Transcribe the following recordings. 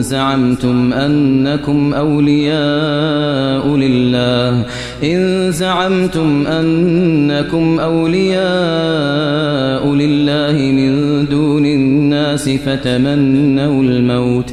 زعمتم أنكم أولياء لله. إن زعمتم أنكم أولياء لله من دون الناس فتمنوا الموت.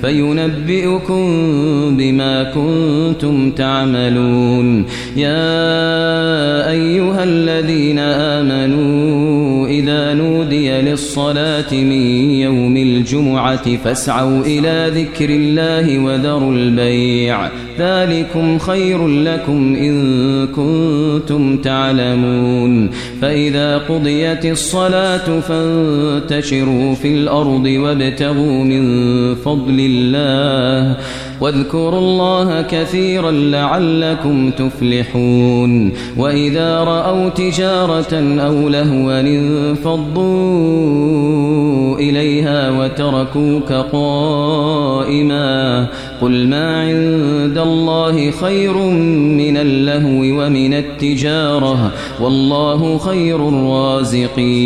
فينبئكم بما كنتم تعملون. يا أيها الذين آمنوا للصلاة من يوم الجمعة فاسعوا إلى ذكر الله وذروا البيع. ذلكم خير لكم إن كنتم تعلمون. فإذا قضيت الصلاة فانتشروا في الأرض وابتغوا من فضل الله. واذكروا الله كثيرا لعلكم تفلحون وإذا رأوا تجارة أو لهوا انفضوا إليها وتركوك قائما قل ما عند الله خير من اللهو ومن التجارة والله خير الرازقين